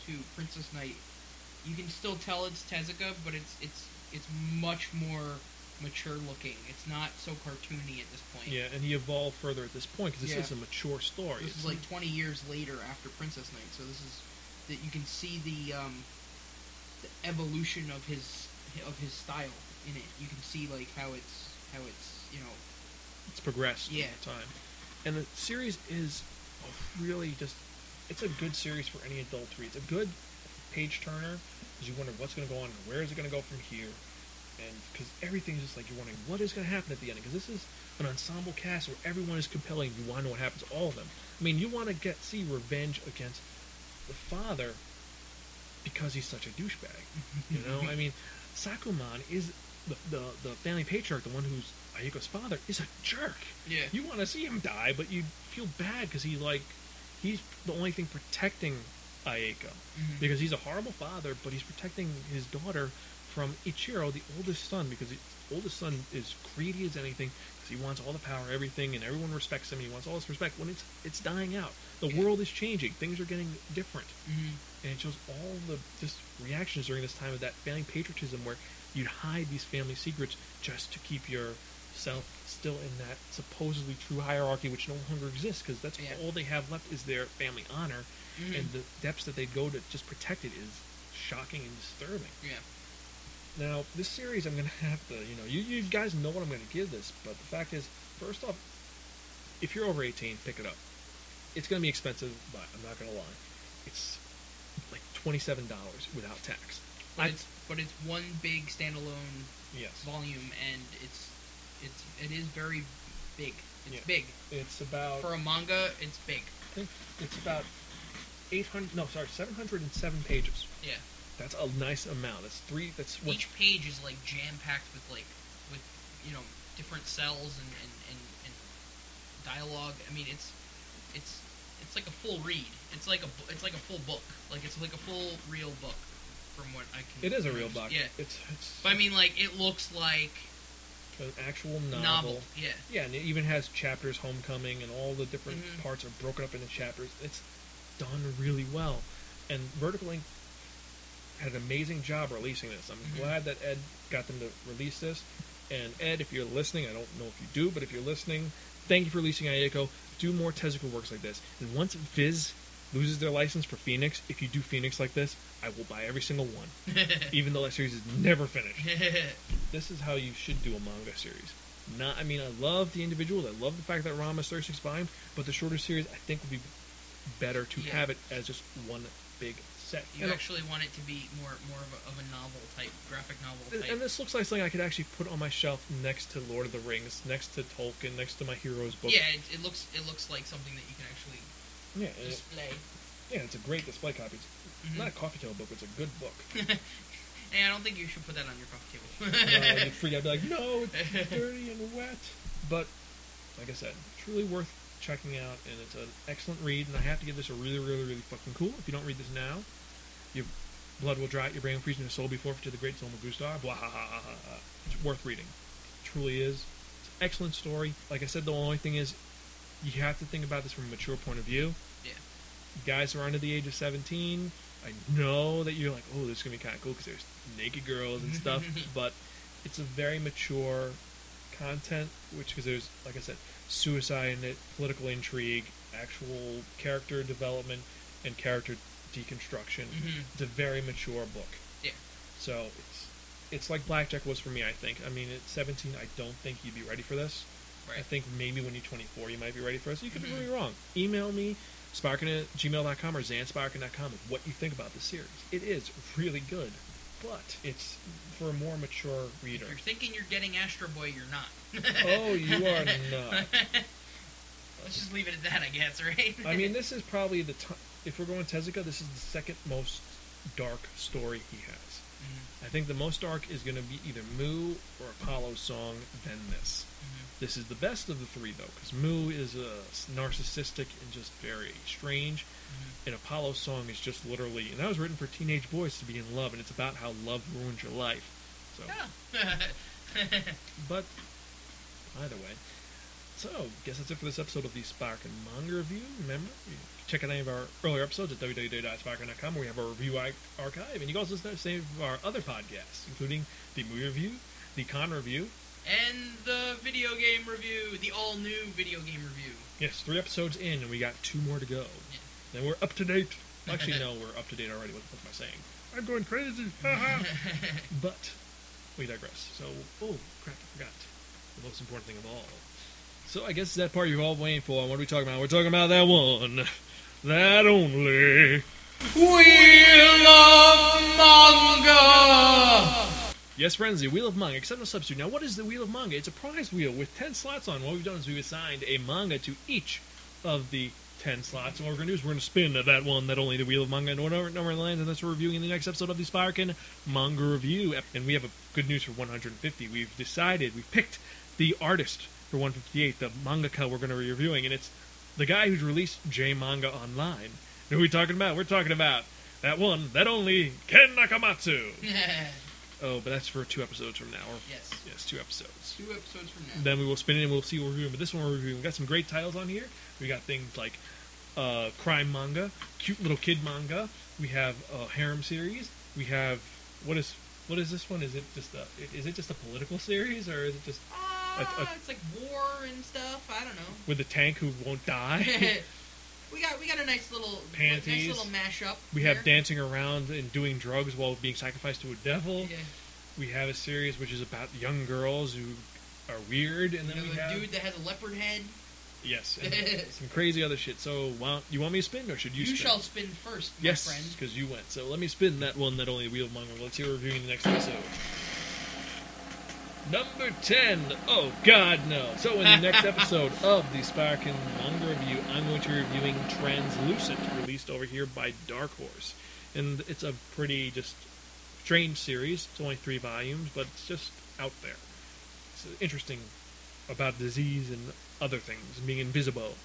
to Princess Knight, you can still tell it's Tezuka, but it's it's it's much more mature looking. It's not so cartoony at this point. yeah, and he evolved further at this point because this Yeah. is a mature story. This is It's- like 20 years later after Princess Knight, so this is that you can see the um, the evolution of his of his style in it. You can see like how it's how it's you know it's progressed Yeah. over time. And the series is really just it's a good series for any adult to read. It's a good page turner because you wonder what's going to go on, and where is it going to go from here, and because everything's just like you're wondering what is going to happen at the end. Because this is an ensemble cast where everyone is compelling. You want to know what happens to all of them. I mean, you want to get see revenge against the father because he's such a douchebag. You know, I mean, Sakuemon is the, the the family patriarch, the one who's Ayako's father, is a jerk. yeah You want to see him die, but you feel bad because he like he's the only thing protecting Ayako Mhm. because he's a horrible father, but he's protecting his daughter from Ichiro, the oldest son, because the oldest son is greedy as anything because he wants all the power, everything, and everyone respects him. He wants all this respect. When it's it's dying out, the Yeah. world is changing. Things are getting different Mhm. and it shows all the just reactions during this time of that failing patriotism where you'd hide these family secrets just to keep yourself still in that supposedly true hierarchy which no longer exists because that's Yeah. all they have left is their family honor Mhm. and the depths that they go to just protect it is shocking and disturbing. Yeah. Now this series i'm going to have to you know you, you guys know what i'm going to give this but the fact is first off if you're over 18 pick it up. It's going to be expensive but i'm not going to lie. It's like $27 without tax. But I- it's but it's one big standalone yes. volume and it's it's it is very big it's Yeah. big it's about for a manga it's big I think it's about 800 no sorry 707 pages yeah that's a nice amount that's three that's what each page is like jam packed with like with you know different cells and, and, and, and dialogue. I mean it's it's it's like a full read. It's like a it's like a full book. Like it's like a full real book from what I can. it is a real book Yeah, it's it's but I mean like it looks like an actual novel, novel. Yeah, yeah and it even has chapters homecoming and all the different Mhm. parts are broken up into chapters. It's done really well. And Vertical Inc had an amazing job releasing this. I'm Mhm. glad that ed got them to release this. And ed if you're listening i don't know if you do but if you're listening thank you for releasing ayako. Do more tezuka works like this. And once viz loses their license for phoenix if you do phoenix like this i will buy every single one even though that series is never finished this is how you should do a manga series. Not, I mean, I love the individuals. I love the fact that Rama's 36 volumes, but the shorter series I think would be better to Yeah. have it as just one big set. you And, actually want it to be more more of a, of a novel type, graphic novel and- type. and this looks like something I could actually put on my shelf next to Lord of the Rings, next to Tolkien, next to my heroes book. yeah, it, it looks it looks like something that you can actually yeah, and it- display. yeah. It's a great display copy. It's Mhm. not a coffee table book. It's a good book. Hey, I don't think you should put that on your coffee uh, table. you'd freak out, be like, no, it's dirty and wet. But like I said, truly worth checking out, and it's an excellent read. And I have to give this a really, really, really fucking cool. If you don't read this now, your blood will dry out, your brain will freeze, and your soul be forfeit to the great Zoma Gustar. Blah, ha, ha, ha, ha. It's worth reading. It truly is. It's an excellent story. Like I said, the only thing is, you have to think about this from a mature point of view. Yeah. Guys who are under the age of 17, I know that you're like, oh, this is going to be kind of cool because there's naked girls and stuff, but it's a very mature content, which because there's, like I said, suicide in it, political intrigue, actual character development, and character deconstruction. Mhm. It's a very mature book. Yeah. So it's it's like Blackjack was for me. I think. I mean, at 17, I don't think you'd be ready for this. I think maybe when you're 24, you might be ready for us. You could Mhm. be wrong. Email me, spiraken at gmail.com or zansparkin.com with what you think about the series. It is really good, but it's for a more mature If reader. you're thinking you're getting Astro Boy, you're not. Oh, you are not. Let's just leave it at that, I guess, right? I mean, this is probably the time. If we're going Tezuka, this is the second most dark story he has. Mhm, I think the most dark is going to be either MW or Apollo's song, then this. This is the best of the three, though, because MW is uh, narcissistic and just very strange. Mhm. And Apollo's song is just literally, and that was written for teenage boys to be in love, and it's about how love ruins your life. So, Yeah. But either way. So, guess that's it for this episode of the Spiraken Manga Review. Remember, check out any of our earlier episodes at www.spiraken.com where we have our review ar- archive. And you can also listen to some of our other podcasts, including the movie review, the con review. And the video game review, the all new video game review. Yes, three episodes in, and we got two more to go. Then we're up to date. Actually, no, we're up to date already. What, what am I saying? I'm going crazy. but we digress. So, oh crap, I forgot the most important thing of all. So I guess that part you're all waiting for. What are we talking about? We're talking about that one, that only. Wheel of Manga! Yes, friends, the Wheel of Manga, except no substitute. Now, what is the Wheel of Manga? It's a prize wheel with 10 slots on. What we've done is we've assigned a manga to each of the 10 slots. And what we're going to do is we're going to spin that one, that only the Wheel of Manga, and whatever number lands, and that's what we're reviewing in the next episode of the Spiraken Manga Review. And we have a good news for 150. We've decided, we've picked the artist for 158, the mangaka we're going to be reviewing, and it's the guy who's released J Manga Online. And who are we talking about? We're talking about that one, that only, Ken Akamatsu. Oh, but that's for two episodes from now. Or, yes, yes, two episodes. two episodes from now. Then we will spin it and we'll see what we're doing. But this one we're reviewing. We've got some great titles on here. We got things like uh, crime manga, cute little kid manga. We have a harem series. We have what is what is this one? Is it just a is it just a political series or is it just Uh, a- a- it's like war and stuff. I don't know. with the tank who won't die? we got we got a nice little Panties. nice little mashup. we have dancing around and doing drugs while being sacrificed to a devil. Yeah. We have a series which is about young girls who are weird, and You then know, we a dude that has a leopard head. yes, some crazy other shit. So, don't- you want me to spin or should you? You, spin? shall spin first, my Yes, friend. because you went. So let me spin that one that only Wheel Manga. Let's see what we're reviewing the next episode. Number 10. Oh, God, no. So, in the next episode of the Spiraken Manga Review, I'm going to be reviewing Translucent, released over here by Dark Horse. And it's a pretty just strange series. It's only three volumes, but it's just out there. It's interesting about disease and other things, being invisible.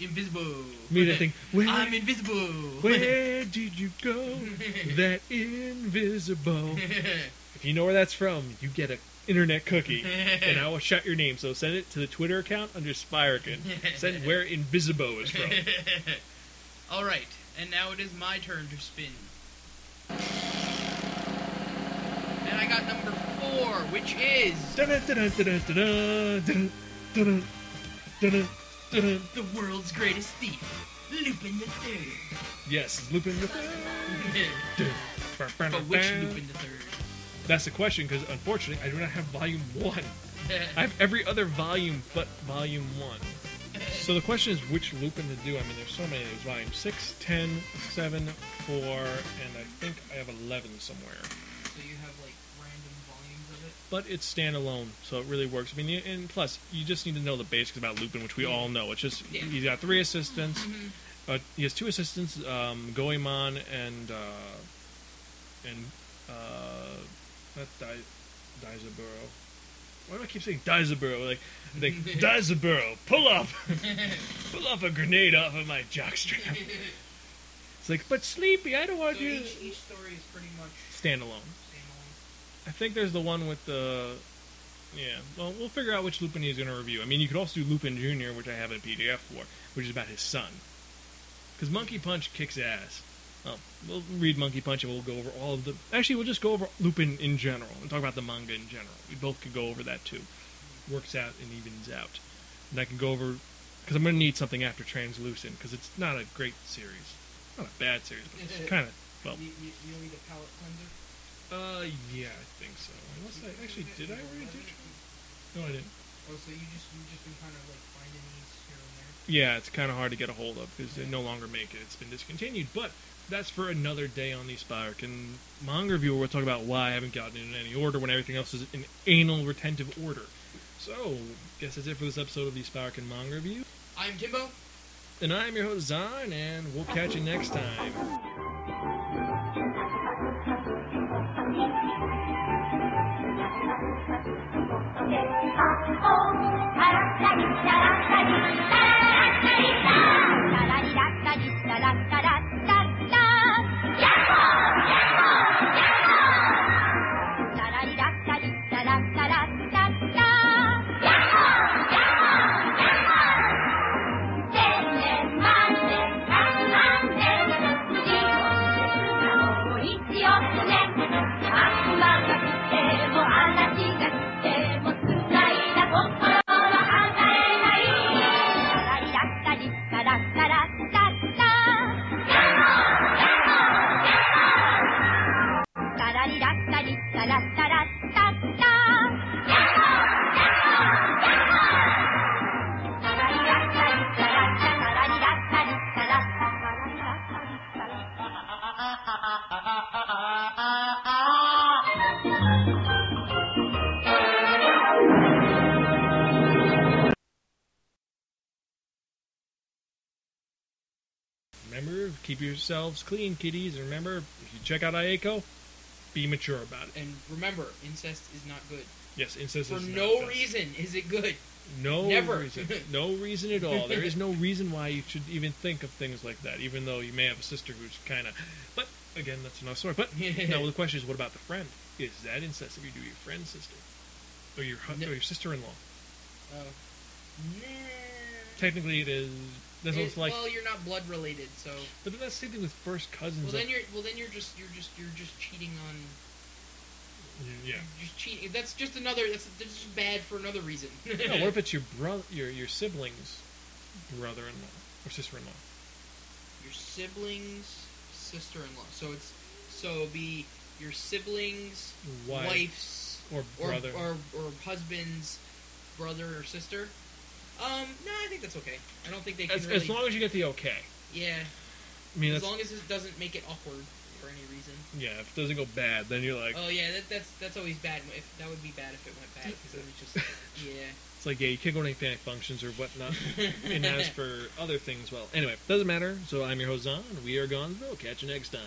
Invisible. Me to think, where, I'm invisible. where did you go? that invisible. If you know where that's from, you get a internet cookie, and I will shout your name. So send it to the Twitter account under Spiraken. Send where Invisibo is from. All right, and now it is my turn to spin. And I got number four, which is the world's greatest thief, Lupin the Third. Yes, Lupin the Third. but which Lupin the Third? That's the question, because unfortunately, I do not have Volume One. I have every other volume but Volume One. So the question is which Lupin to do. I mean, there's so many. There's Volume 6, 10, 7, 4, and I think I have 11 somewhere. So you have like random volumes of it. But it's standalone, so it really works. I mean, and plus, you just need to know the basics about Lupin, which we all know. It's just Yeah. he's got three assistants. Mhm. Uh, he has two assistants, um, Goemon and uh, and uh, not Dai Daizaburo. Why do I keep saying Daizaburo? Like, I think Daizaburo, pull up, pull up a grenade off of my jockstrap. It's like, but Sleepy, I don't So want you. each, each story is pretty much Standalone. standalone. I think there's the one with the. Yeah, well, we'll figure out which Lupin he's going to review. I mean, you could also do Lupin Jr., which I have a PDF for, which is about his son. Because Monkey Punch kicks ass. Well, read Monkey Punch and we'll go over all of the. Actually, we'll just go over Lupin in general and talk about the manga in general. We both could go over that too. Works out and evens out. And I can go over. Because I'm going to need something after Translucent, because it's not a great series. Not a bad series, but it's kind of. Well, You, you, you need a palette cleanser? uh, yeah, I think so. Unless I actually did I already do? No, I didn't. Oh, so you just you just been kind of like finding these here and there. Yeah, it's kind of hard to get a hold of because they no longer make it. It's been discontinued. But that's for another day on the Spark. And manga review, we'll talk about why I haven't gotten it in any order when everything else is in anal retentive order. So, guess that's it for this episode of the Spiraken Manga Review. I'm Timbo. And I'm your host, Zahn, and we'll catch you next time. Keep yourselves clean, kiddies. And remember, if you check out Ayako, be mature about it. And remember, incest is not good. Yes, incest For is not no good. reason is it good. No Never. reason. No reason at all. There is no reason why you should even think of things like that, even though you may have a sister who's kind of. But again, that's another story. But now the question is, what about the friend? Is that incest if you do your friend's sister, or your No. or your sister-in-law? Oh. Nah. Technically, it is. That's It- like. well, you're not blood related, so. but then that's the same thing with first cousins. Well, then of- you're well then you're just you're just you're just cheating on yeah. just cheating. That's just another. That's, that's just bad for another reason. No, what if it's your brother, your your siblings, brother-in-law or sister-in-law? your siblings, sister-in-law? So it's so it'd be your siblings, Wife wife's, or or, brother? or or husband's brother or sister. Um, no, I think that's okay. I don't think they can as, really. as long as you get the okay. yeah, I mean, as that's, long as it doesn't make it awkward for any reason. yeah. If it doesn't go bad, then you're like, Oh yeah, that, that's that's always bad. If that would be bad if it went bad because then it's just yeah. it's like, yeah, you can't go to any panic functions or whatnot. and as for other things, well, anyway, doesn't matter. So I'm your host Zon. We are Gonzo. Catch you next time.